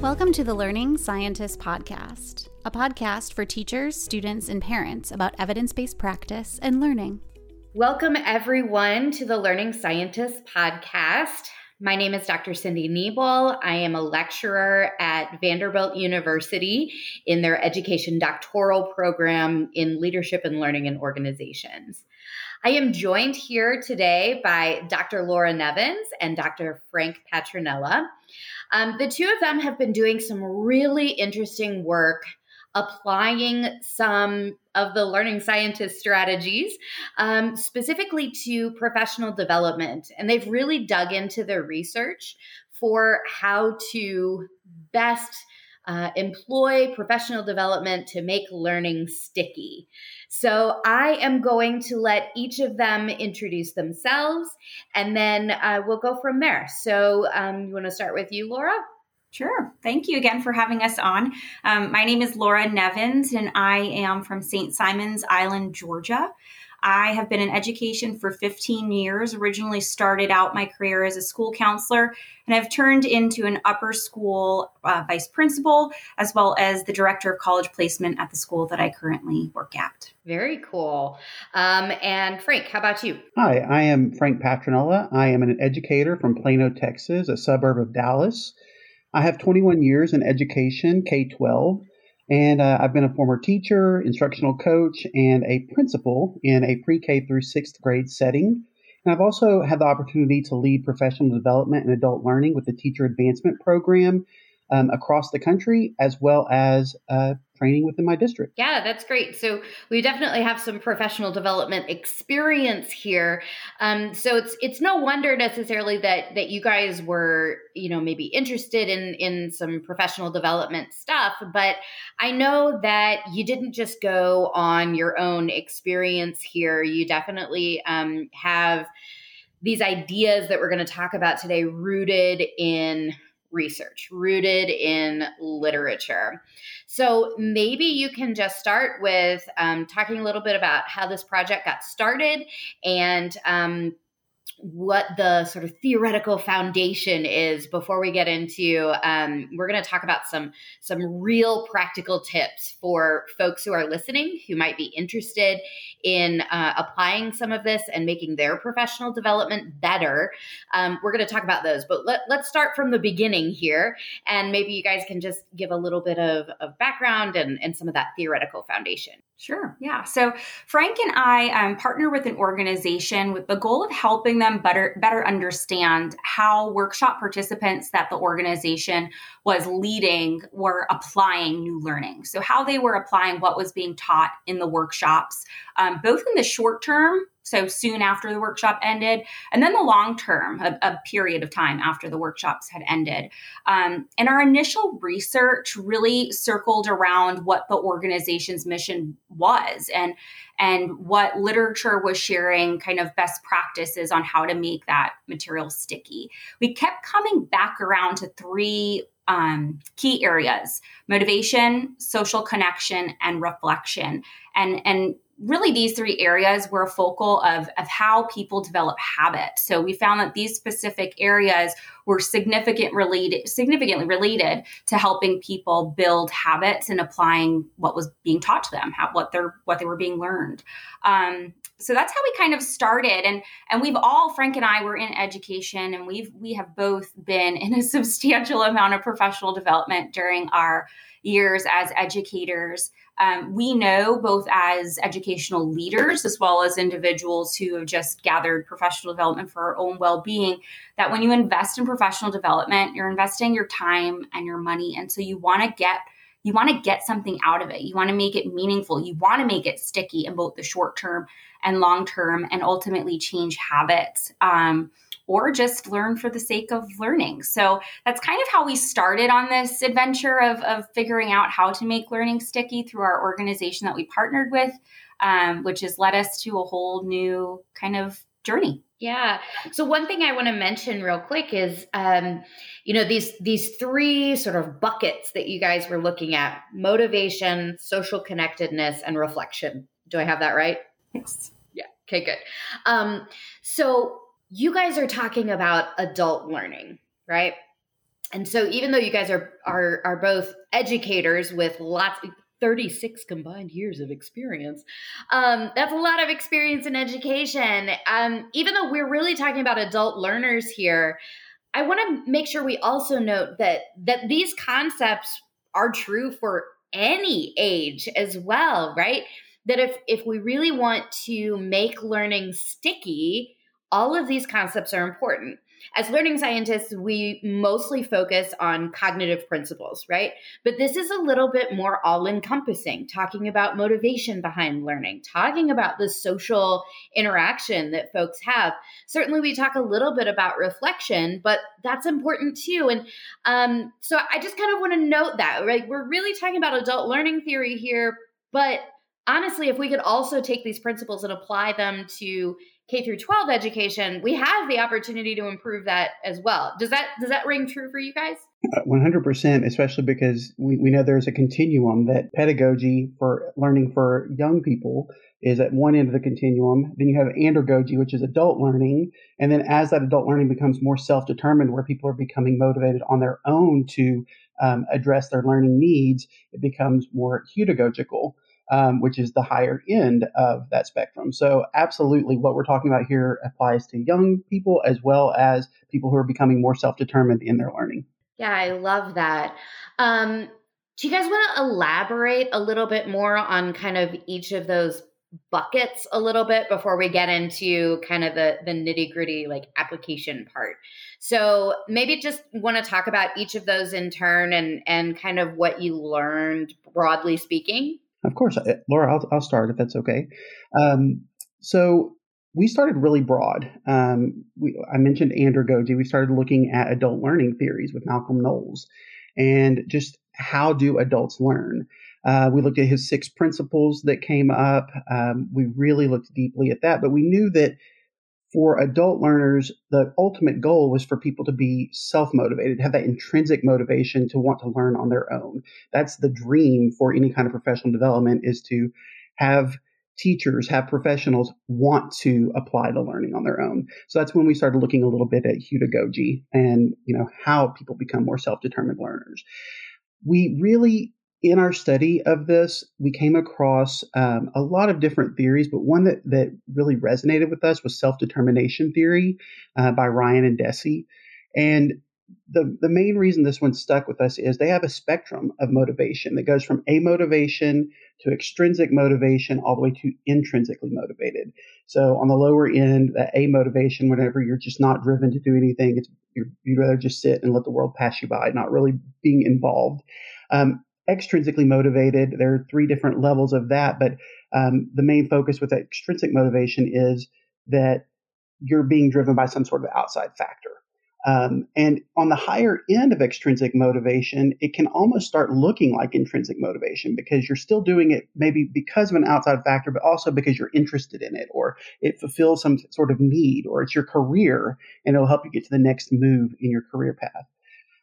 Welcome to the Learning Scientist Podcast, a podcast for teachers, students, and parents about evidence based practice and learning. Welcome, everyone, to the Learning Scientist Podcast. My name is Dr. Cindy Nebel. I am a lecturer at Vanderbilt University in their education doctoral program in leadership and learning in organizations. I am joined here today by Dr. Laura Nevins and Dr. Frank Patranella. Um, the two of them have been doing some really interesting work applying some of the learning scientist strategies um, specifically to professional development. And they've really dug into the research for how to best uh, employ professional development to make learning sticky. So I am going to let each of them introduce themselves and then uh, we'll go from there. So um, you want to start with you, Laura? Sure. Thank you again for having us on. Um, my name is Laura Nevins, and I am from St. Simon's Island, Georgia. I have been in education for 15 years. Originally started out my career as a school counselor, and I've turned into an upper school uh, vice principal, as well as the director of college placement at the school that I currently work at. Very cool. Um, and Frank, how about you? Hi, I am Frank Patranella. I am an educator from Plano, Texas, a suburb of Dallas. I have 21 years in education, K 12. And uh, I've been a former teacher, instructional coach, and a principal in a pre K through sixth grade setting. And I've also had the opportunity to lead professional development and adult learning with the Teacher Advancement Program um, across the country, as well as uh, training within my district. Yeah, that's great. So we definitely have some professional development experience here. Um, so it's it's no wonder necessarily that that you guys were you know maybe interested in in some professional development stuff, but I know that you didn't just go on your own experience here. You definitely um, have these ideas that we're going to talk about today rooted in research, rooted in literature. So maybe you can just start with um, talking a little bit about how this project got started and um, what the sort of theoretical foundation is before we get into um, we're going to talk about some some real practical tips for folks who are listening who might be interested in uh, applying some of this and making their professional development better um, we're going to talk about those but let, let's start from the beginning here and maybe you guys can just give a little bit of, of background and, and some of that theoretical foundation Sure. Yeah. So Frank and I um, partner with an organization with the goal of helping them better better understand how workshop participants that the organization was leading were applying new learning. So how they were applying what was being taught in the workshops, um, both in the short term so soon after the workshop ended, and then the long term, a, a, period of time after the workshops had ended. Um, and our initial research really circled around what the organization's mission was and and what literature was sharing kind of best practices on how to make that material sticky. We kept coming back around to three um, key areas motivation social connection and reflection and and really these three areas were a focal of, of how people develop habits. So we found that these specific areas were significant related, significantly related to helping people build habits and applying what was being taught to them, how, what they're what they were being learned. Um, so that's how we kind of started, and and we've all Frank and I were in education, and we've we have both been in a substantial amount of professional development during our years as educators. Um, we know both as educational leaders as well as individuals who have just gathered professional development for our own well being that when you invest in professional development, you're investing your time and your money. And so you want to get you want to get something out of it. You want to make it meaningful. You want to make it sticky in both the short term and long term and ultimately change habits. Um, or just learn for the sake of learning. So that's kind of how we started on this adventure of, of figuring out how to make learning sticky through our organization that we partnered with, um, which has led us to a whole new kind of journey. Yeah. So one thing I want to mention real quick is, um, you know, these these three sort of buckets that you guys were looking at: motivation, social connectedness, and reflection. Do I have that right? Yes. Yeah. Okay. Good. Um, so you guys are talking about adult learning, right? and so even though you guys are are are both educators with lots 36 combined years of experience. Um, that's a lot of experience in education. Um, even though we're really talking about adult learners here, I want to make sure we also note that that these concepts are true for any age as well, right? That if if we really want to make learning sticky, all of these concepts are important. As learning scientists, we mostly focus on cognitive principles, right? But this is a little bit more all encompassing, talking about motivation behind learning, talking about the social interaction that folks have. Certainly, we talk a little bit about reflection, but that's important too. And um, so I just kind of want to note that, right? We're really talking about adult learning theory here, but honestly, if we could also take these principles and apply them to K through 12 education, we have the opportunity to improve that as well. Does that does that ring true for you guys? 100%, uh, especially because we, we know there's a continuum that pedagogy for learning for young people is at one end of the continuum. Then you have andragogy, which is adult learning. And then as that adult learning becomes more self determined, where people are becoming motivated on their own to um, address their learning needs, it becomes more heutagogical um, which is the higher end of that spectrum. So, absolutely, what we're talking about here applies to young people as well as people who are becoming more self determined in their learning. Yeah, I love that. Um, do you guys want to elaborate a little bit more on kind of each of those buckets a little bit before we get into kind of the the nitty gritty like application part so maybe just want to talk about each of those in turn and and kind of what you learned broadly speaking of course, Laura, I'll, I'll start if that's okay. Um, so we started really broad. Um, we, I mentioned andragogy. We started looking at adult learning theories with Malcolm Knowles and just how do adults learn. Uh, we looked at his six principles that came up. Um, we really looked deeply at that, but we knew that for adult learners, the ultimate goal was for people to be self motivated, have that intrinsic motivation to want to learn on their own. That's the dream for any kind of professional development is to have teachers, have professionals want to apply the learning on their own. So that's when we started looking a little bit at heutagogy and, you know, how people become more self-determined learners. We really in our study of this, we came across um, a lot of different theories, but one that, that really resonated with us was self determination theory uh, by Ryan and Deci. And the, the main reason this one stuck with us is they have a spectrum of motivation that goes from amotivation to extrinsic motivation all the way to intrinsically motivated. So on the lower end, the amotivation, whenever you're just not driven to do anything, it's you'd rather just sit and let the world pass you by, not really being involved. Um, extrinsically motivated. There are three different levels of that, but um, the main focus with extrinsic motivation is that you're being driven by some sort of outside factor. Um, and on the higher end of extrinsic motivation, it can almost start looking like intrinsic motivation because you're still doing it maybe because of an outside factor, but also because you're interested in it or it fulfills some sort of need or it's your career and it'll help you get to the next move in your career path.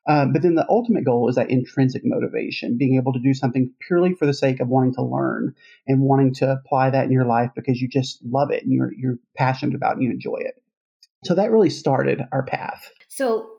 Um, but then the ultimate goal is that intrinsic motivation, being able to do something purely for the sake of wanting to learn and wanting to apply that in your life because you just love it and you're, you're passionate about it and you enjoy it. So that really started our path. So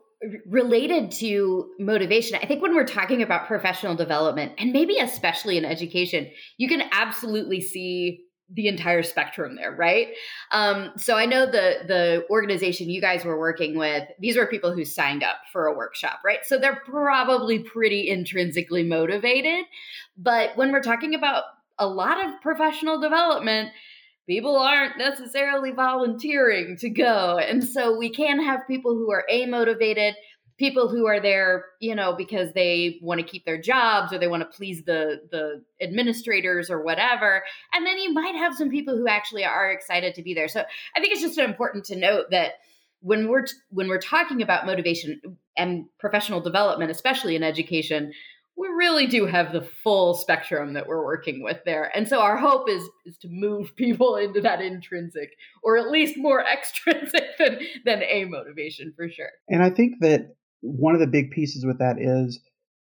related to motivation, I think when we're talking about professional development and maybe especially in education, you can absolutely see the entire spectrum there, right? Um, so I know the the organization you guys were working with; these were people who signed up for a workshop, right? So they're probably pretty intrinsically motivated. But when we're talking about a lot of professional development, people aren't necessarily volunteering to go, and so we can have people who are amotivated people who are there, you know, because they want to keep their jobs or they want to please the the administrators or whatever. And then you might have some people who actually are excited to be there. So I think it's just important to note that when we're when we're talking about motivation and professional development, especially in education, we really do have the full spectrum that we're working with there. And so our hope is is to move people into that intrinsic or at least more extrinsic than than amotivation for sure. And I think that one of the big pieces with that is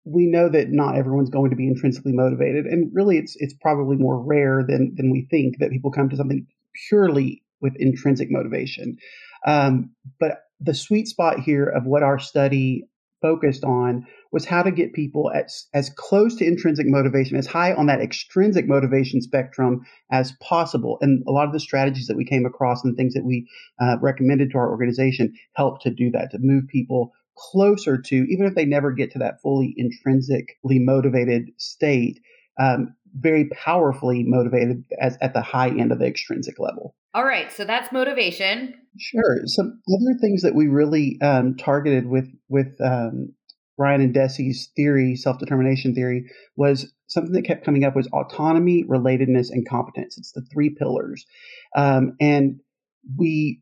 we know that not everyone's going to be intrinsically motivated, and really, it's it's probably more rare than than we think that people come to something purely with intrinsic motivation. Um, but the sweet spot here of what our study focused on was how to get people as, as close to intrinsic motivation, as high on that extrinsic motivation spectrum as possible. And a lot of the strategies that we came across and things that we uh, recommended to our organization helped to do that, to move people closer to, even if they never get to that fully intrinsically motivated state, um, very powerfully motivated as at the high end of the extrinsic level. All right, so that's motivation. Sure. Some other things that we really um, targeted with with um, Ryan and Deci's theory, self determination theory, was something that kept coming up was autonomy, relatedness, and competence. It's the three pillars, um, and we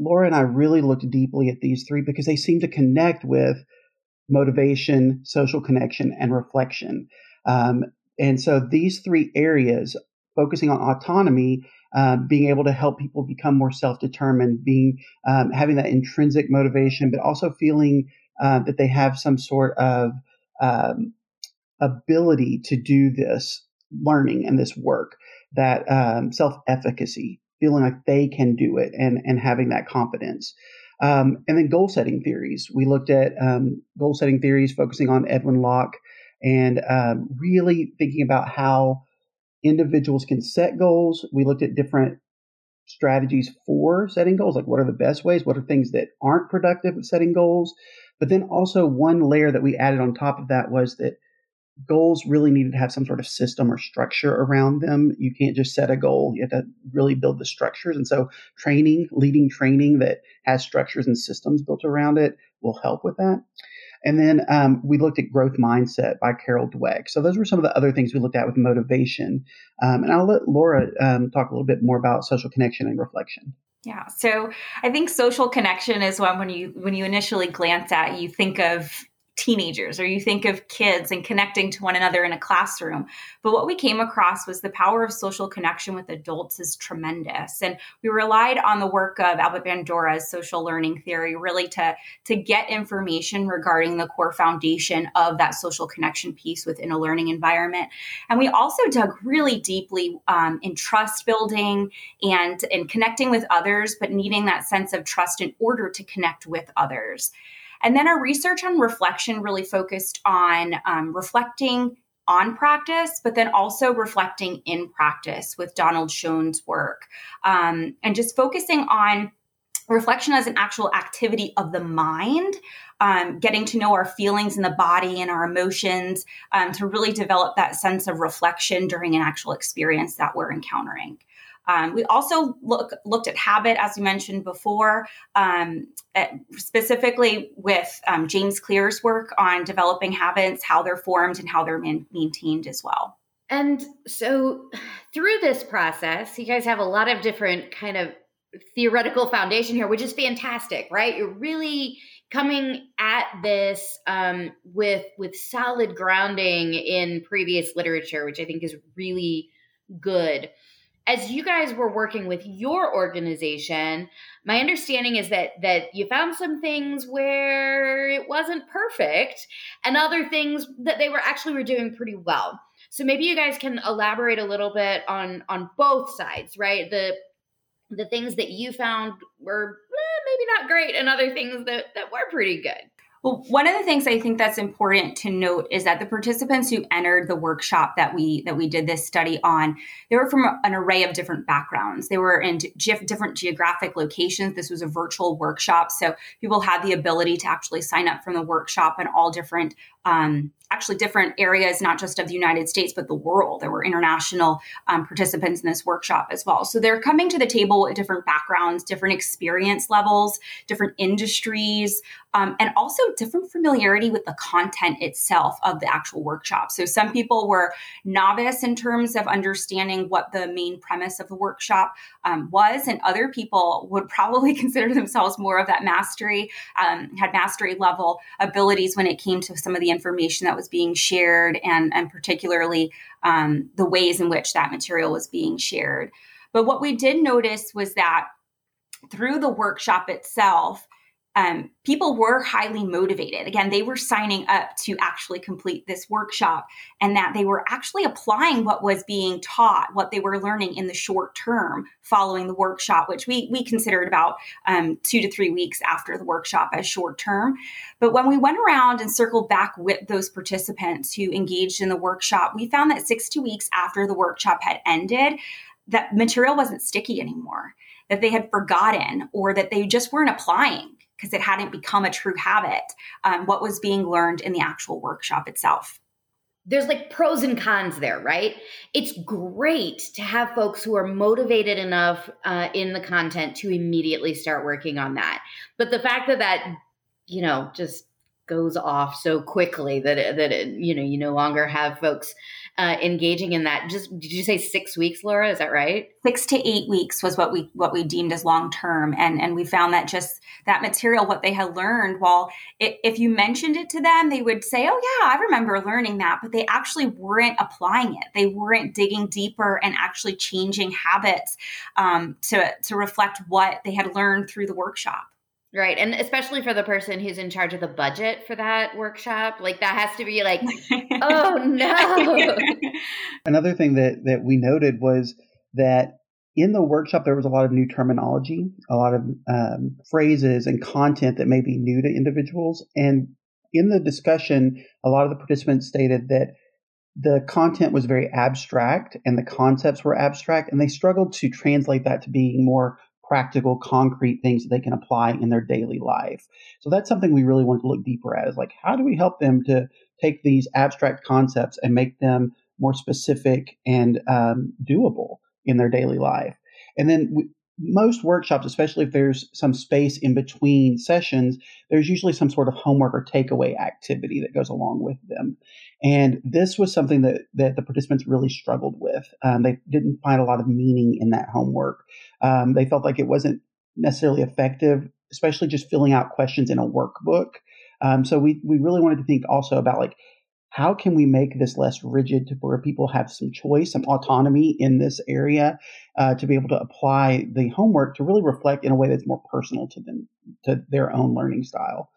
Laura and I really looked deeply at these three because they seem to connect with motivation, social connection, and reflection. Um, and so these three areas, focusing on autonomy, uh, being able to help people become more self-determined, being um, having that intrinsic motivation, but also feeling uh, that they have some sort of um, ability to do this learning and this work, that um, self-efficacy, feeling like they can do it, and and having that confidence. Um, and then goal setting theories. We looked at um, goal setting theories, focusing on Edwin Locke and um, really thinking about how individuals can set goals. We looked at different strategies for setting goals, like what are the best ways, what are things that aren't productive at setting goals. But then also, one layer that we added on top of that was that goals really needed to have some sort of system or structure around them. You can't just set a goal, you have to really build the structures. And so, training, leading training that has structures and systems built around it will help with that. And then um, we looked at growth mindset by Carol Dweck. So those were some of the other things we looked at with motivation. Um, and I'll let Laura um, talk a little bit more about social connection and reflection. Yeah, so I think social connection is one when you when you initially glance at, you think of teenagers or you think of kids and connecting to one another in a classroom. But what we came across was the power of social connection with adults is tremendous. And we relied on the work of Albert Bandura's social learning theory really to, to get information regarding the core foundation of that social connection piece within a learning environment. And we also dug really deeply um, in trust building and in connecting with others, but needing that sense of trust in order to connect with others. And then our research on reflection really focused on um, reflecting on practice, but then also reflecting in practice with Donald Schoen's work um, and just focusing on reflection as an actual activity of the mind, um, getting to know our feelings in the body and our emotions um, to really develop that sense of reflection during an actual experience that we're encountering. Um, we also look, looked at habit, as we mentioned before, um, at, specifically with um, James Clear's work on developing habits, how they're formed, and how they're man- maintained as well. And so, through this process, you guys have a lot of different kind of theoretical foundation here, which is fantastic, right? You're really coming at this um, with with solid grounding in previous literature, which I think is really good as you guys were working with your organization, my understanding is that that you found some things where it wasn't perfect and other things that they were actually were doing pretty well. So maybe you guys can elaborate a little bit on on both sides, right? The the things that you found were eh, maybe not great and other things that that were pretty good. Well, one of the things I think that's important to note is that the participants who entered the workshop that we that we did this study on, they were from an array of different backgrounds. They were in ge- different geographic locations. This was a virtual workshop, so people had the ability to actually sign up from the workshop in all different um, actually different areas, not just of the United States, but the world. There were international um, participants in this workshop as well. So they're coming to the table with different backgrounds, different experience levels, different industries, um, and also different familiarity with the content itself of the actual workshop. So some people were novice in terms of understanding what the main premise of the workshop um, was, and other people would probably consider themselves more of that mastery, um, had mastery level abilities when it came to some of the information that was being shared and, and particularly um, the ways in which that material was being shared. But what we did notice was that through the workshop itself, um, people were highly motivated. Again, they were signing up to actually complete this workshop and that they were actually applying what was being taught, what they were learning in the short term following the workshop, which we, we considered about um, two to three weeks after the workshop as short term. But when we went around and circled back with those participants who engaged in the workshop, we found that 60 weeks after the workshop had ended, that material wasn't sticky anymore, that they had forgotten or that they just weren't applying because it hadn't become a true habit, um, what was being learned in the actual workshop itself. There's like pros and cons there, right? It's great to have folks who are motivated enough uh, in the content to immediately start working on that. But the fact that that, you know, just goes off so quickly that it, that it, you know you no longer have folks uh, engaging in that. Just did you say six weeks, Laura? Is that right? Six to eight weeks was what we what we deemed as long term, and and we found that just that material, what they had learned, while it, if you mentioned it to them, they would say, "Oh yeah, I remember learning that," but they actually weren't applying it. They weren't digging deeper and actually changing habits um, to to reflect what they had learned through the workshop. Right. And especially for the person who's in charge of the budget for that workshop, like that has to be like, oh no. Another thing that, that we noted was that in the workshop, there was a lot of new terminology, a lot of um, phrases and content that may be new to individuals. And in the discussion, a lot of the participants stated that the content was very abstract and the concepts were abstract, and they struggled to translate that to being more practical, concrete things that they can apply in their daily life. So that's something we really want to look deeper at is like, how do we help them to take these abstract concepts and make them more specific and um, doable in their daily life? And then most workshops, especially if there's some space in between sessions, there's usually some sort of homework or takeaway activity that goes along with them. And this was something that, that the participants really struggled with. Um, they didn't find a lot of meaning in that homework. Um, they felt like it wasn't necessarily effective, especially just filling out questions in a workbook. Um, so we, we really wanted to think also about like, how can we make this less rigid to where people have some choice, some autonomy in this area uh, to be able to apply the homework to really reflect in a way that's more personal to them, to their own learning style.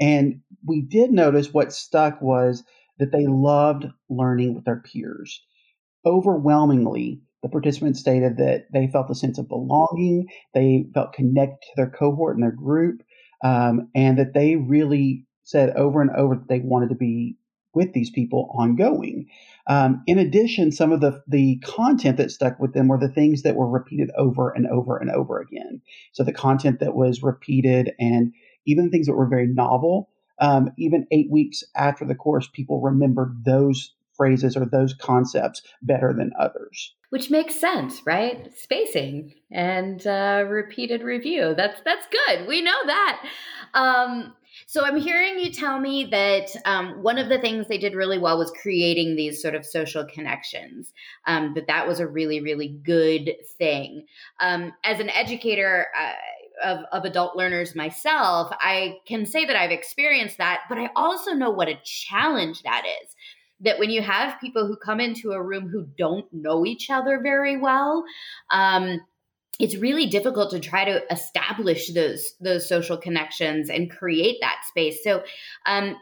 And we did notice what stuck was that they loved learning with their peers. Overwhelmingly, the participants stated that they felt a sense of belonging, they felt connected to their cohort and their group, um, and that they really said over and over that they wanted to be with these people ongoing. Um, in addition, some of the the content that stuck with them were the things that were repeated over and over and over again. So the content that was repeated and even things that were very novel. Um, even eight weeks after the course, people remembered those phrases or those concepts better than others. Which makes sense, right? Spacing and uh, repeated review. That's that's good. We know that. Um, so I'm hearing you tell me that um, one of the things they did really well was creating these sort of social connections. Um, that that was a really really good thing. Um, as an educator. Uh, of, of adult learners myself, I can say that I've experienced that, but I also know what a challenge that is that when you have people who come into a room who don't know each other very well, um, it's really difficult to try to establish those those social connections and create that space. So, um,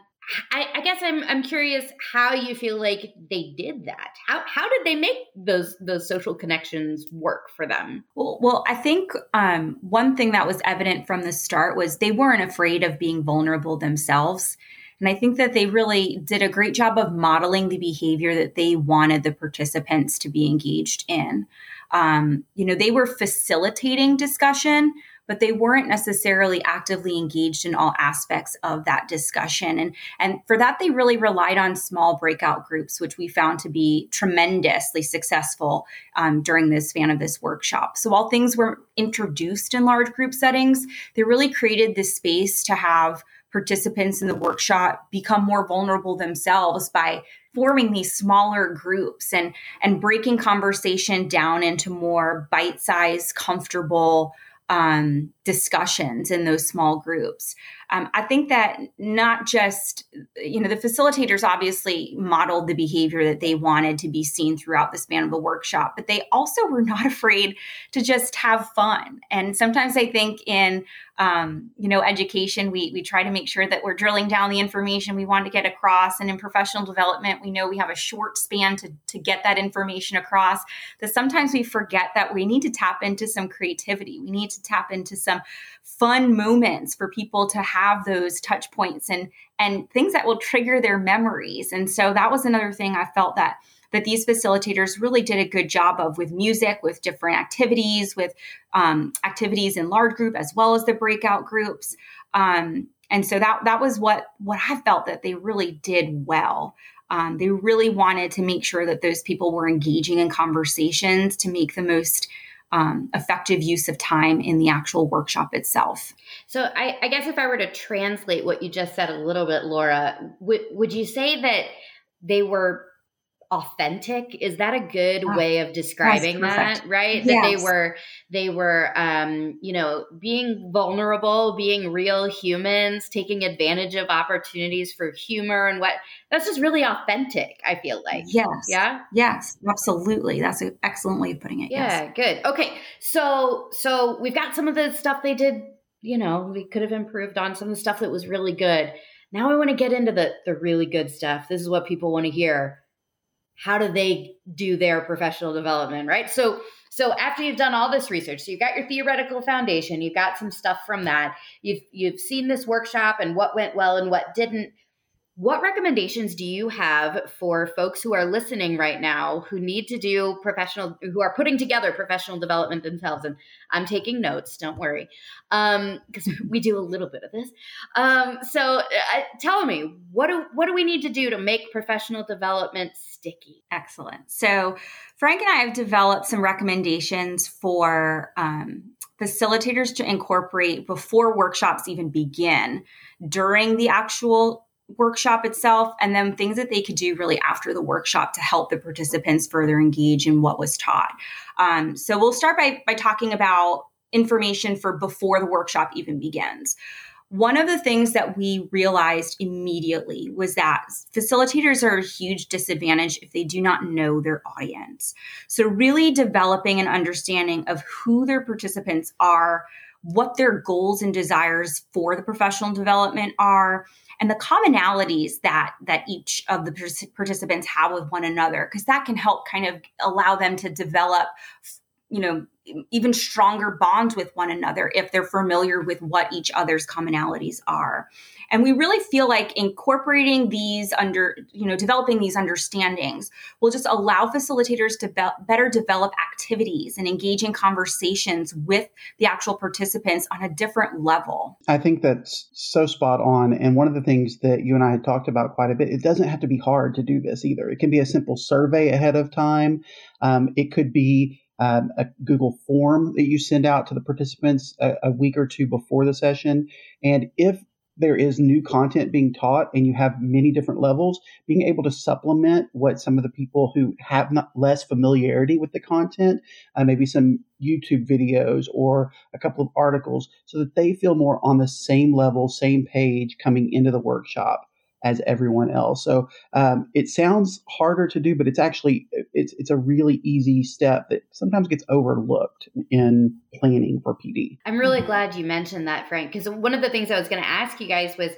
I, I, guess I'm I'm curious how you feel like they did that. How how did they make those those social connections work for them? Well, well, I think um, one thing that was evident from the start was they weren't afraid of being vulnerable themselves. And I think that they really did a great job of modeling the behavior that they wanted the participants to be engaged in. Um, you know, they were facilitating discussion, but they weren't necessarily actively engaged in all aspects of that discussion. And, and for that, they really relied on small breakout groups, which we found to be tremendously successful um, during this span of this workshop. So while things were introduced in large group settings, they really created this space to have participants in the workshop become more vulnerable themselves by forming these smaller groups and and breaking conversation down into more bite-sized comfortable um, discussions in those small groups. Um, I think that not just, you know, the facilitators obviously modeled the behavior that they wanted to be seen throughout the span of the workshop, but they also were not afraid to just have fun. And sometimes I think in, um, you know, education, we, we try to make sure that we're drilling down the information we want to get across. And in professional development, we know we have a short span to, to get that information across, that sometimes we forget that we need to tap into some creativity. We need to tap into some fun moments for people to have those touch points and and things that will trigger their memories. And so that was another thing I felt that that these facilitators really did a good job of with music, with different activities, with um, activities in large group as well as the breakout groups. Um, and so that that was what what I felt that they really did well. Um, they really wanted to make sure that those people were engaging in conversations to make the most um, effective use of time in the actual workshop itself. So, I, I, guess if I were to translate what you just said a little bit, Laura, would would you say that they were authentic. Is that a good way of describing that right? Yes. that they were they were um you know being vulnerable being real humans taking advantage of opportunities for humor and what that's just really authentic i feel like. Yes. Yeah? Yes absolutely. That's an excellent way of putting it yeah yes. good. Okay so so we've got some of the stuff they did you know we could have improved on some of the stuff that was really good. Now i want to get into the the really good stuff. This is what people want to hear how do they do their professional development right? So so after you've done all this research so you've got your theoretical foundation you've got some stuff from that you've you've seen this workshop and what went well and what didn't what recommendations do you have for folks who are listening right now who need to do professional, who are putting together professional development themselves? And I'm taking notes, don't worry, because um, we do a little bit of this. Um, so uh, tell me, what do what do we need to do to make professional development sticky? Excellent. So Frank and I have developed some recommendations for um, facilitators to incorporate before workshops even begin during the actual workshop itself and then things that they could do really after the workshop to help the participants further engage in what was taught. Um, so we'll start by, by talking about information for before the workshop even begins. One of the things that we realized immediately was that facilitators are a huge disadvantage if they do not know their audience. So, really developing an understanding of who their participants are, what their goals and desires for the professional development are, and the commonalities that that each of the participants have with one another because that can help kind of allow them to develop you know even stronger bonds with one another if they're familiar with what each other's commonalities are. And we really feel like incorporating these under you know developing these understandings will just allow facilitators to be- better develop activities and engage in conversations with the actual participants on a different level. I think that's so spot on. And one of the things that you and i had talked about quite a bit it doesn't have to be hard to do this either. It can be a simple survey ahead of time. Um, it could be um, a Google form that you send out to the participants a, a, week or two before the session. And if there is new content being taught and you have many different levels, being able to supplement what some of the people who have not less familiarity with the content, uh, maybe some YouTube videos or a couple of articles, so that they feel more on the same level, same page coming into the workshop as everyone else. So um, it sounds harder to do, but it's actually it's it's a really easy step that sometimes gets overlooked in planning for PD. I'm really glad you mentioned that, Frank, because one of the things I was going to ask you guys was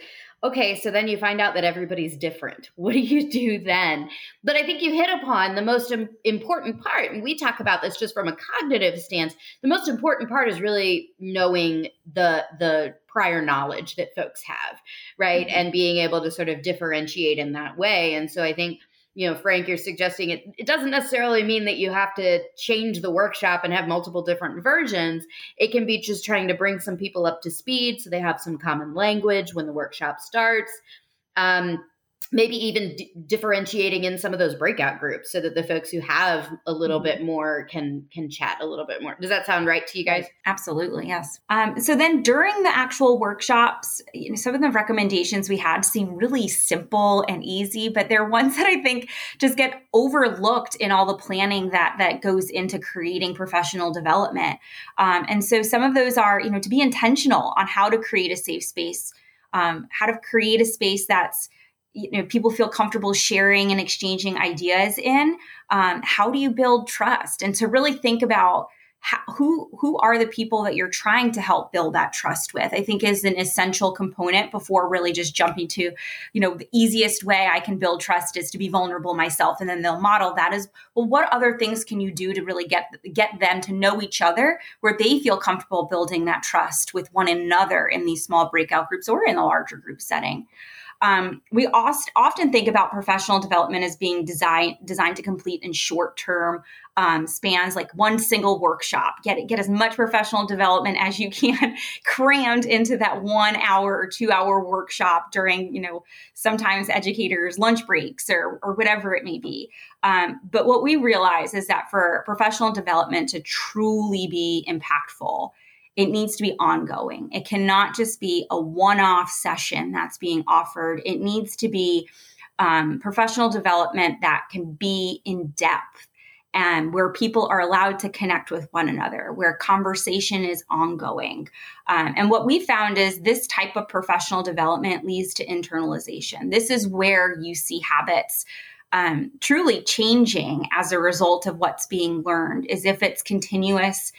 okay, so then you find out that everybody's different. What do you do then? But I think you hit upon the most important part. And we talk about this just from a cognitive stance. The most important part is really knowing the the prior knowledge that folks have, right? Mm-hmm. And being able to sort of differentiate in that way. And so I think you know, Frank, you're suggesting it, it doesn't necessarily mean that you have to change the workshop and have multiple different versions. It can be just trying to bring some people up to speed so they have some common language when the workshop starts. Um, maybe even d- differentiating in some of those breakout groups so that the folks who have a little mm-hmm. bit more can can chat a little bit more. Does that sound right to you guys? Absolutely yes. Um, so then during the actual workshops you know, some of the recommendations we had seem really simple and easy but they're ones that i think just get overlooked in all the planning that that goes into creating professional development. Um, and so some of those are you know to be intentional on how to create a safe space um, how to create a space that's you know people feel comfortable sharing and exchanging ideas in um, how do you build trust? And to really think about how, who who are the people that you're trying to help build that trust with i think is an essential component before really just jumping to you know the easiest way i can build trust is to be vulnerable myself and then they'll model that as well what other things can you do to really get get them to know each other where they feel comfortable building that trust with one another in these small breakout groups or in a larger group setting um, we often think about professional development as being designed designed to complete in short term um, spans, like one single workshop. Get get as much professional development as you can crammed into that one hour or two hour workshop during you know sometimes educators lunch breaks or or whatever it may be. Um, but what we realize is that for professional development to truly be impactful it needs to be ongoing. It cannot just be a one off session that's being offered. It needs to be um, professional development that can be in depth and where people are allowed to connect with one another, where conversation is ongoing. Um, and what we found is this type of professional development leads to internalization. This is where you see habits um, truly changing as a result of what's being learned, is if it's continuous.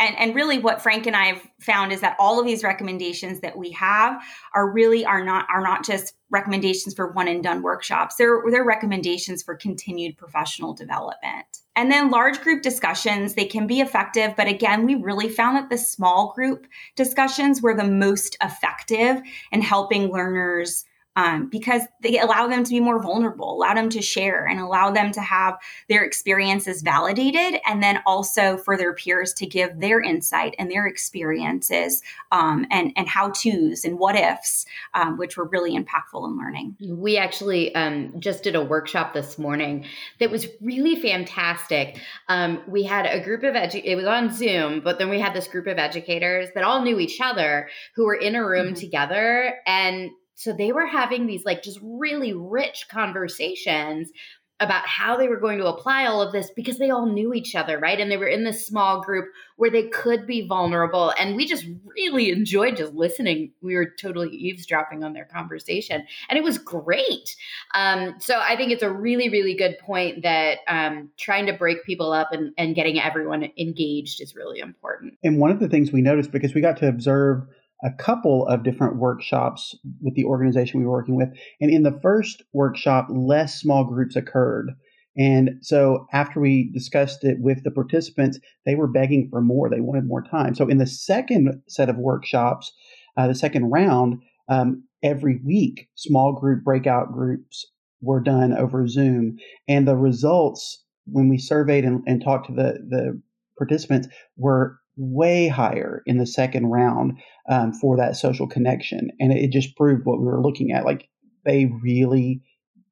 And, and really what frank and i have found is that all of these recommendations that we have are really are not are not just recommendations for one and done workshops. They're they're recommendations for continued professional development. And then large group discussions they can be effective but again we really found that the small group discussions were the most effective in helping learners um, because they allow them to be more vulnerable, allow them to share, and allow them to have their experiences validated, and then also for their peers to give their insight and their experiences um, and and how tos and what ifs, um, which were really impactful in learning. We actually um, just did a workshop this morning that was really fantastic. Um, we had a group of edu- it was on Zoom, but then we had this group of educators that all knew each other who were in a room mm-hmm. together and so they were having these like just really rich conversations about how they were going to apply all of this because they all knew each other, right? And they were in this small group where they could be vulnerable. And we just really enjoyed just listening. We were totally eavesdropping on their conversation, and it was great. Um, so I think it's a really, really good point that um, trying to break people up and, and getting everyone engaged is really important. And one of the things we noticed because we got to observe a couple of different workshops with the organization we were working with. And in the first workshop, less small groups occurred. And so after we discussed it with the participants, they were begging for more. They wanted more time. So in the second set of workshops, uh, the second round, um, every week, small group breakout groups were done over Zoom. And the results, when we surveyed and, and talked to the, the participants, were way higher in the second round um, for that social connection. And it just proved what we were looking at. Like they really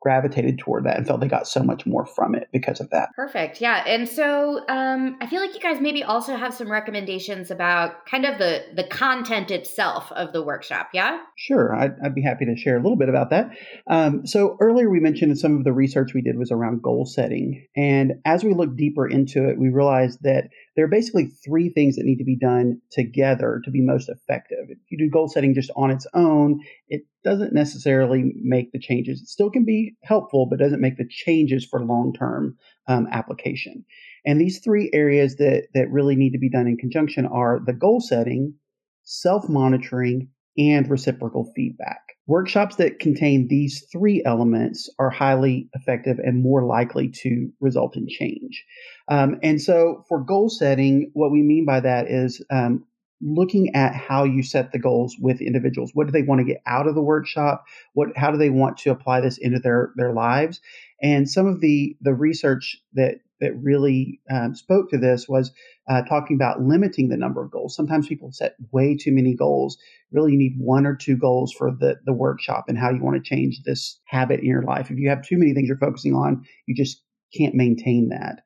gravitated toward that and felt they got so much more from it because of that. Perfect. Yeah. And so um, I feel like you guys maybe also have some recommendations about kind of the the content itself of the workshop. Yeah. Sure. I'd, I'd be happy to share a little bit about that. Um, so earlier we mentioned some of the research we did was around goal setting, and as we looked deeper into it, we realized that there are basically three things that need to be done together to be most effective. If you do goal setting just on its own, it doesn't necessarily make the changes. It still can be helpful, but doesn't make the changes for long term um, application. And these three areas that, that really need to be done in conjunction are the goal setting, self monitoring, and reciprocal feedback. Workshops that contain these three elements are highly effective and more likely to result in change. Um, and so, for goal setting, what we mean by that is um, looking at how you set the goals with individuals. What do they want to get out of the workshop? What how do they want to apply this into their their lives? And some of the the research that that really um, spoke to this was uh, talking about limiting the number of goals. Sometimes people set way too many goals. Really, you need one or two goals for the the workshop and how you want to change this habit in your life. If you have too many things you're focusing on, you just can't maintain that.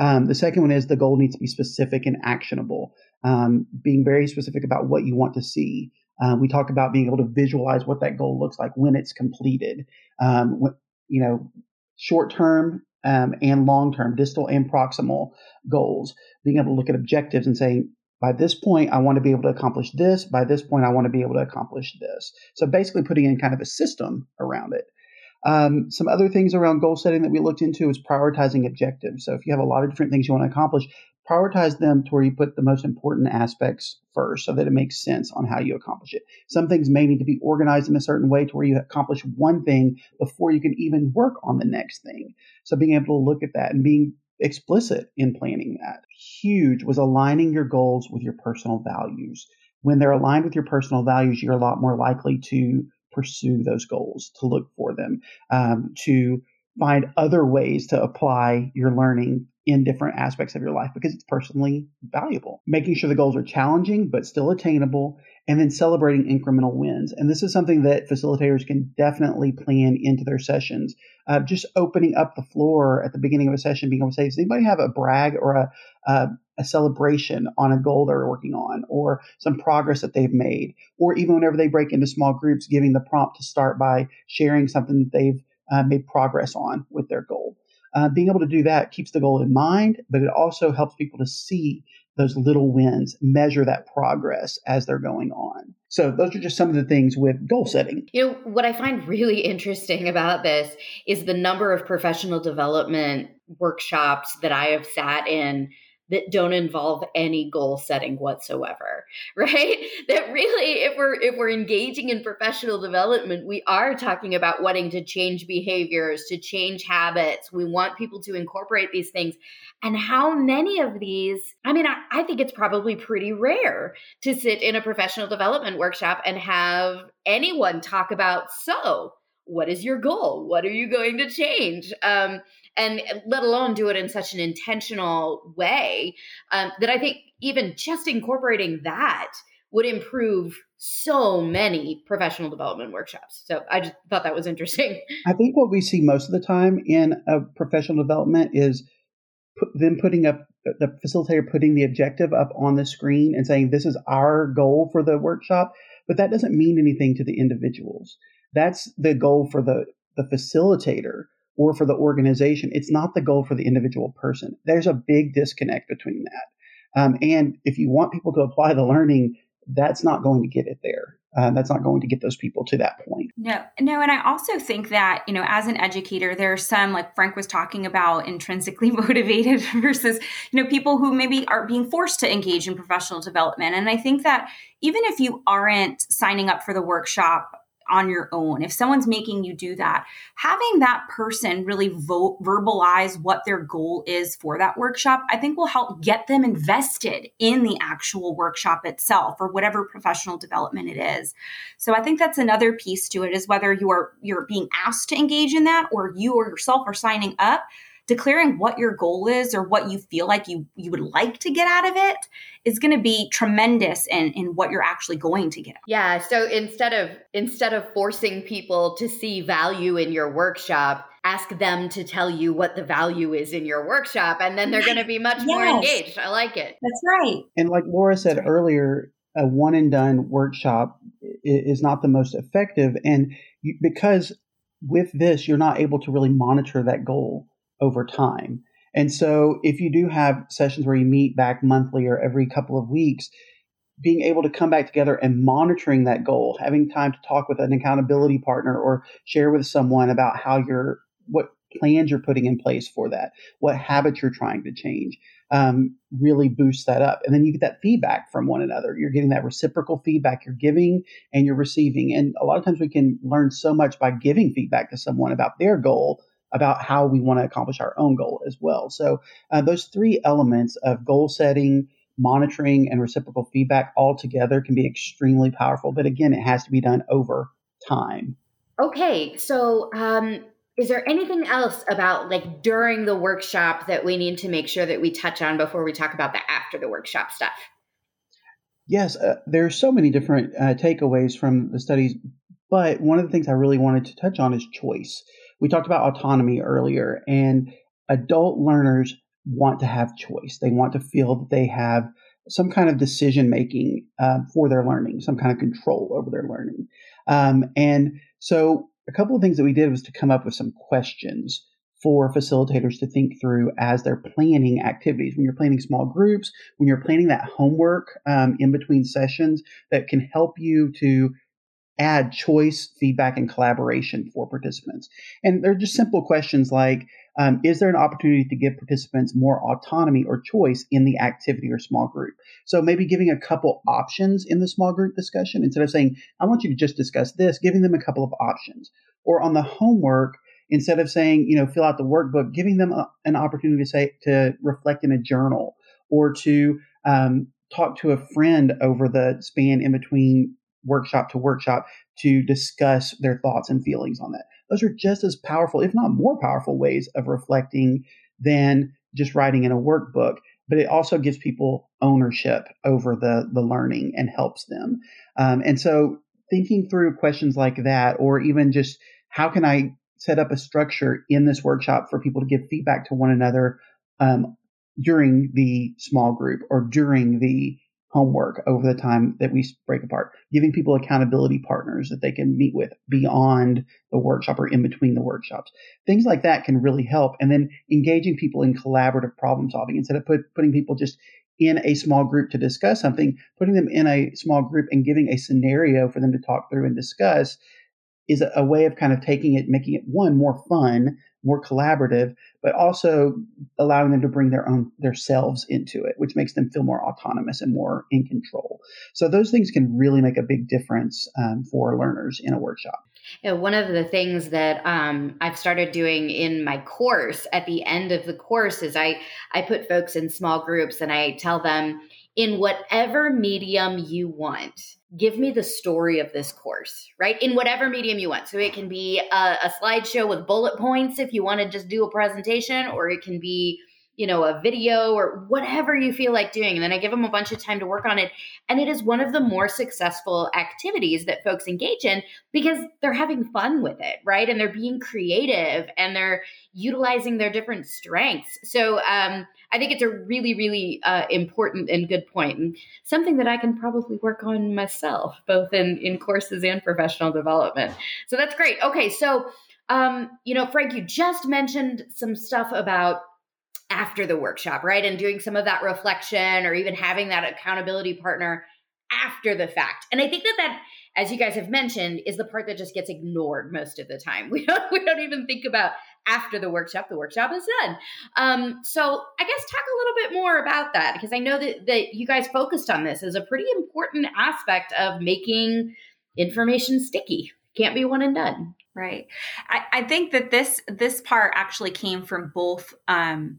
Um, the second one is the goal needs to be specific and actionable. Um, being very specific about what you want to see. Uh, we talk about being able to visualize what that goal looks like when it's completed. Um, when, you know, short term um, and long term, distal and proximal goals. Being able to look at objectives and saying, by this point, I want to be able to accomplish this. By this point, I want to be able to accomplish this. So basically, putting in kind of a system around it. Um, some other things around goal setting that we looked into is prioritizing objectives. So if you have a lot of different things you want to accomplish, prioritize them to where you put the most important aspects first so that it makes sense on how you accomplish it. Some things may need to be organized in a certain way to where you accomplish one thing before you can even work on the next thing. So being able to look at that and being explicit in planning that. Huge was aligning your goals with your personal values. When they're aligned with your personal values, you're a lot more likely to pursue those goals, to look for them, um, to find other ways to apply your learning in different aspects of your life because it's personally valuable. Making sure the goals are challenging but still attainable, and then celebrating incremental wins. And this is something that facilitators can definitely plan into their sessions. Uh, just opening up the floor at the beginning of a session, being able to say, does anybody have a brag or a, a, a celebration on a goal they're working on or some progress that they've made? Or even whenever they break into small groups, giving the prompt to start by sharing something that they've uh, made progress on with their goal. Uh, being able to do that keeps the goal in mind, but it also helps people to see those little wins, measure that progress as they're going on. So those are just some of the things with goal setting. You know, what I find really interesting about this is the number of professional development workshops that I have sat in that don't involve any goal setting whatsoever right? That really if we're if we're engaging in professional development we are talking about wanting to change behaviors to change habits. We want people to incorporate these things. And how many of these i mean I, I think it's probably pretty rare to sit in a professional development workshop and have anyone talk about so what is your goal? What are you going to change? Um, and let alone do it in such an intentional way um, that I think even just incorporating that would improve so many professional development workshops. So I just thought that was interesting. I think what we see most of the time in a professional development is put, them putting up the facilitator putting the objective up on the screen and saying this is our goal for the workshop, but that doesn't mean anything to the individuals. That's the goal for the the facilitator or for the organization. It's not the goal for the individual person. There's a big disconnect between that. Um, and if you want people to apply the learning, that's not going to get it there. Uh, that's not going to get those people to that point. No, no, and I also think that you know, as an educator, there are some like Frank was talking about intrinsically motivated versus you know people who maybe are being forced to engage in professional development. And I think that even if you aren't signing up for the workshop on your own, if someone's making you do that, having that person really verbalize what their goal is for that workshop, I think will help get them invested in the actual workshop itself or whatever professional development it is. So I think that's another piece to it is whether you are you're being asked to engage in that or you or yourself are signing up declaring what your goal is or what you feel like you you would like to get out of it is going to be tremendous in in what you're actually going to get. Yeah, so instead of instead of forcing people to see value in your workshop, ask them to tell you what the value is in your workshop and then they're going to be much yes. more engaged. I like it. That's right. And like Laura said right. earlier, a one and done workshop is not the most effective and because with this you're not able to really monitor that goal over time. And so if you do have sessions where you meet back monthly or every couple of weeks, being able to come back together and monitoring that goal, having time to talk with an accountability partner or share with someone about how you're, what plans you're putting in place for that, what habits you're trying to change, um, really boosts that up. And then you get that feedback from one another. You're getting that reciprocal feedback you're giving and you're receiving. And a lot of times we can learn so much by giving feedback to someone about their goal about how we want to accomplish our own goal as well. So, uh, those three elements of goal setting, monitoring, and reciprocal feedback all together can be extremely powerful. But again, it has to be done over time. Okay, so um, is there anything else about like during the workshop that we need to make sure that we touch on before we talk about the after the workshop stuff? Yes, uh, there are so many different uh, takeaways from the studies, but one of the things I really wanted to touch on is choice. We talked about autonomy earlier, and adult learners want to have choice. They want to feel that they have some kind of decision making uh, for their learning, some kind of control over their learning. Um, and so, a couple of things that we did was to come up with some questions for facilitators to think through as they're planning activities. When you're planning small groups, when you're planning that homework um, in between sessions that can help you to add choice, feedback, and collaboration for participants. And they're just simple questions like um, Is there an opportunity to give participants more autonomy or choice in the activity or small group? So maybe giving a couple options in the small group discussion instead of saying, I want you to just discuss this, giving them a couple of options. Or on the homework, instead of saying, you know, fill out the workbook, giving them a, an opportunity to say, to reflect in a journal or to um, talk to a friend over the span in between workshop to workshop to discuss their thoughts and feelings on that. Those are just as powerful, if not more powerful, ways of reflecting than just writing in a workbook. But it also gives people ownership over the the learning and helps them. Um, and so, thinking through questions like that, or even just how can I set up a structure in this workshop for people to give feedback to one another um, during the small group or during the homework over the time that we break apart, giving people accountability partners that they can meet with beyond the workshop or in between the workshops. Things like that can really help. And then engaging people in collaborative problem solving instead of put, putting people just in a small group to discuss something, putting them in a small group and giving a scenario for them to talk through and discuss is a, a way of kind of taking it, making it one more fun, more collaborative, but also allowing them to bring their own their selves into it, which makes them feel more autonomous and more in control. So those things can really make a big difference um, for learners in a workshop. Yeah, one of the things that um, I've started doing in my course at the end of the course is I I put folks in small groups and I tell them in whatever medium you want give me the story of this course, right? In whatever medium you want. So it can be a, a slideshow with bullet points if you want to just do a presentation, or it can be you know, a video or whatever you feel like doing. And then I give them a bunch of time to work on it. And it is one of the more successful activities that folks engage in because they're having fun with it, right? And they're being creative and they're utilizing their different strengths. So um, I think it's a really, really uh, important and good point, and something that I can probably work on myself, both in, in courses and professional development. So that's great. Okay, so um, you know, Frank, you just mentioned some stuff about after the workshop, right? And doing some of that reflection or even having that accountability partner after the fact. And I think that that as you guys have mentioned is the part that just gets ignored most of the time. We don't we don't even think about after the workshop. The workshop is done. Um, so I guess talk a little bit more about that because I know that that you guys focused on this as a pretty important aspect of making information sticky. Can't be one and done. Right. I, I think that this this part actually came from both um,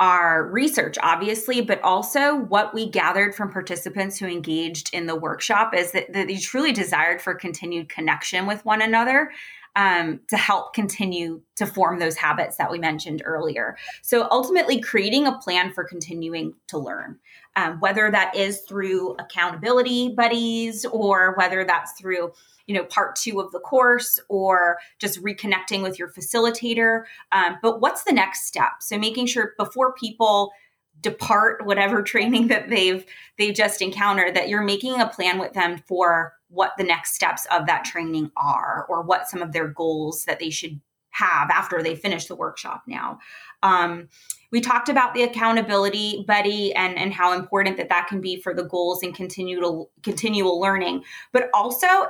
our research, obviously, but also what we gathered from participants who engaged in the workshop is that, that they truly desired for continued connection with one another um, to help continue to form those habits that we mentioned earlier. So ultimately, creating a plan for continuing to learn, um, whether that is through accountability buddies or whether that's through you know part two of the course or just reconnecting with your facilitator um, but what's the next step so making sure before people depart whatever training that they've they've just encountered that you're making a plan with them for what the next steps of that training are or what some of their goals that they should have after they finish the workshop now. Um, we talked about the accountability buddy and, and how important that that can be for the goals and continual continual learning but also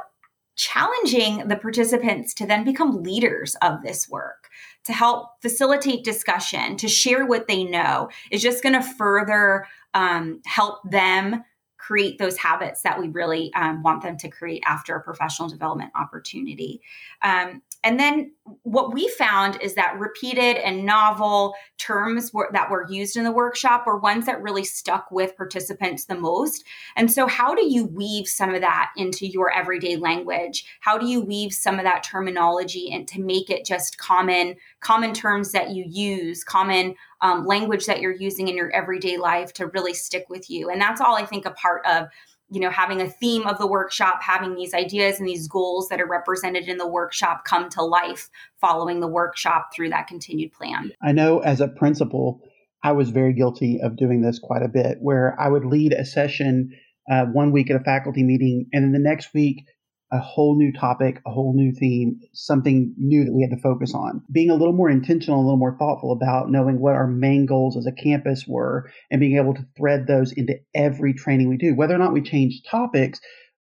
challenging the participants to then become leaders of this work, to help facilitate discussion, to share what they know. Is just going to further um, help them create those habits that we really um, want them to create after a professional development opportunity. Um, and then what we found is that repeated and novel terms were, that were used in the workshop were ones that really stuck with participants the most. And so, how do you weave some of that into your everyday language? How do you weave some of that terminology and to make it just common, common terms that you use, common um, language that you're using in your everyday life to really stick with you? And that's all I think a part of you know having a theme of the workshop having these ideas and these goals that are represented in the workshop come to life following the workshop through that continued plan. I know as a principal i was very guilty of doing this quite a bit where i would lead a session uh, one week at a faculty meeting and then the next week a whole new topic, a whole new theme, something new that we had to focus on. Being a little more intentional, a little more thoughtful about knowing what our main goals as a campus were and being able to thread those into every training we do, whether or not we change topics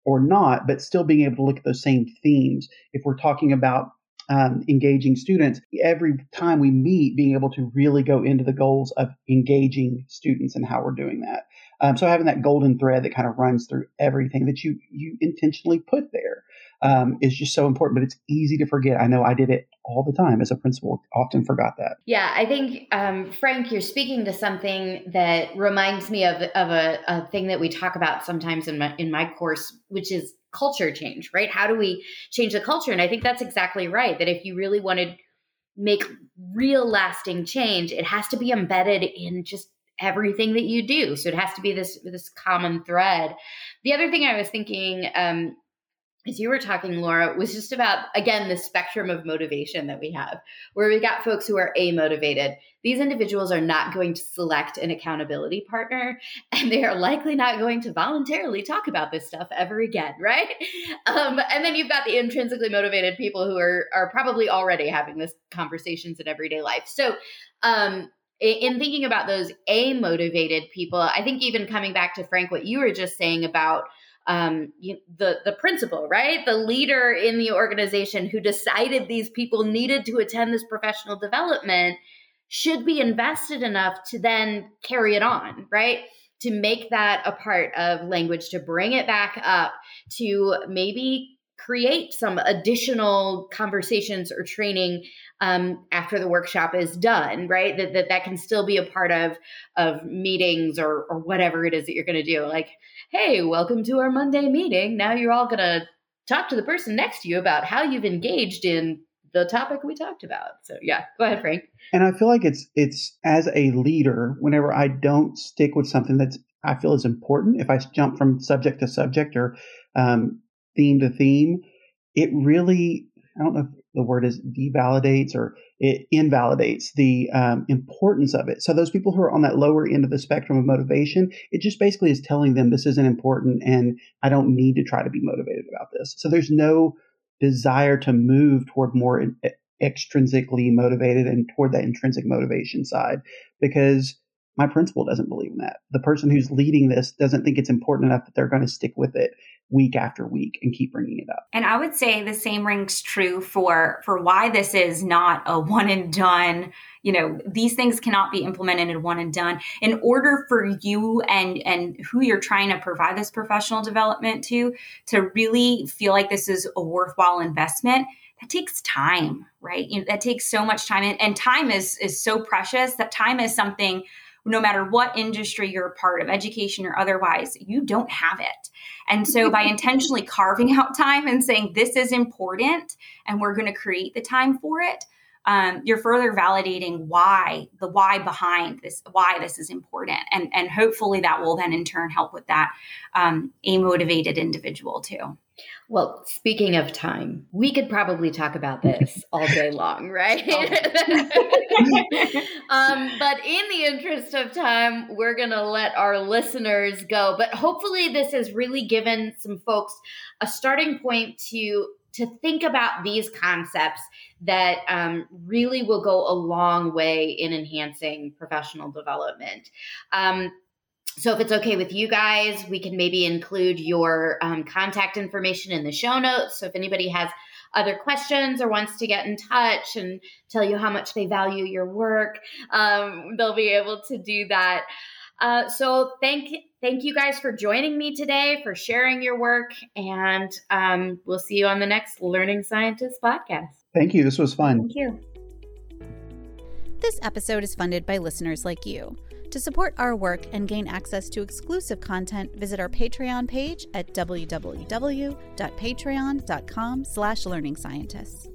or not, but still being able to look at those same themes. If we're talking about um, engaging students, every time we meet, being able to really go into the goals of engaging students and how we're doing that. Um, so having that golden thread that kind of runs through everything that you you intentionally put there um, is just so important. But it's easy to forget. I know I did it all the time as a principal. Often forgot that. Yeah, I think um, Frank, you're speaking to something that reminds me of of a, a thing that we talk about sometimes in my in my course, which is culture change. Right? How do we change the culture? And I think that's exactly right. That if you really wanted make real lasting change, it has to be embedded in just everything that you do. So it has to be this this common thread. The other thing I was thinking um, as you were talking, Laura, was just about again the spectrum of motivation that we have, where we got folks who are amotivated. These individuals are not going to select an accountability partner, and they are likely not going to voluntarily talk about this stuff ever again, right? Um, and then you've got the intrinsically motivated people who are are probably already having this conversations in everyday life. So um, in thinking about those amotivated people i think even coming back to frank what you were just saying about um, you, the the principal right? The leader in the organization who decided these people needed to attend this professional development should be invested enough to then carry it on right? To make that a part of language to bring it back up to maybe create some additional conversations or training um, after the workshop is done, right? That, that that can still be a part of of meetings or or whatever it is that you're going to do. Like, hey, welcome to our Monday meeting. Now you're all going to talk to the person next to you about how you've engaged in the topic we talked about. So yeah, go ahead, Frank. And I feel like it's it's as a leader, whenever I don't stick with something that's I feel is important, if I jump from subject to subject or um, theme to theme, it really I don't know if the word is devalidates or it invalidates the um, importance of it. So those people who are on that lower end of the spectrum of motivation, it just basically is telling them this isn't important and I don't need to try to be motivated about this. So there's no desire to move toward more extrinsically motivated and toward that intrinsic motivation side because my principal doesn't believe in that. The person who's leading this doesn't think it's important enough that they're going to stick with it week after week and keep bringing it up. And I would say the same rings true for for why this is not a one and done. You know, these things cannot be implemented in one and done. In order for you and and who you're trying to provide this professional development to to really feel like this is a worthwhile investment, that takes time, right? You know, that takes so much time and, and time is is so precious that time is something no matter what industry you're a part of, education or otherwise, you don't have it. And so by intentionally carving out time and saying this is important and we're going to create the time for it, um, you're further validating why the why behind this why this is important and and hopefully that will then in turn help with that um, amotivated individual too well, speaking of time, we could probably talk about this all day long, right? um, but in the interest of time, we're going to let our listeners go. But hopefully, this has really given some folks a starting point to to think about these concepts that um, really will go a long way in enhancing professional development. Um, so if it's okay with you guys, we can maybe include your um, contact information in the show notes. So if anybody has other questions or wants to get in touch and tell you how much they value your work, um, they'll be able to do that. Uh, so thank thank you guys for joining me today, for sharing your work, and um, we'll see you on the next Learning Scientist podcast. Thank you. This was fun. Thank you. This episode is funded by listeners like you. To support our work and gain access to exclusive content, visit our Patreon page at www.patreon.com slash learning scientists.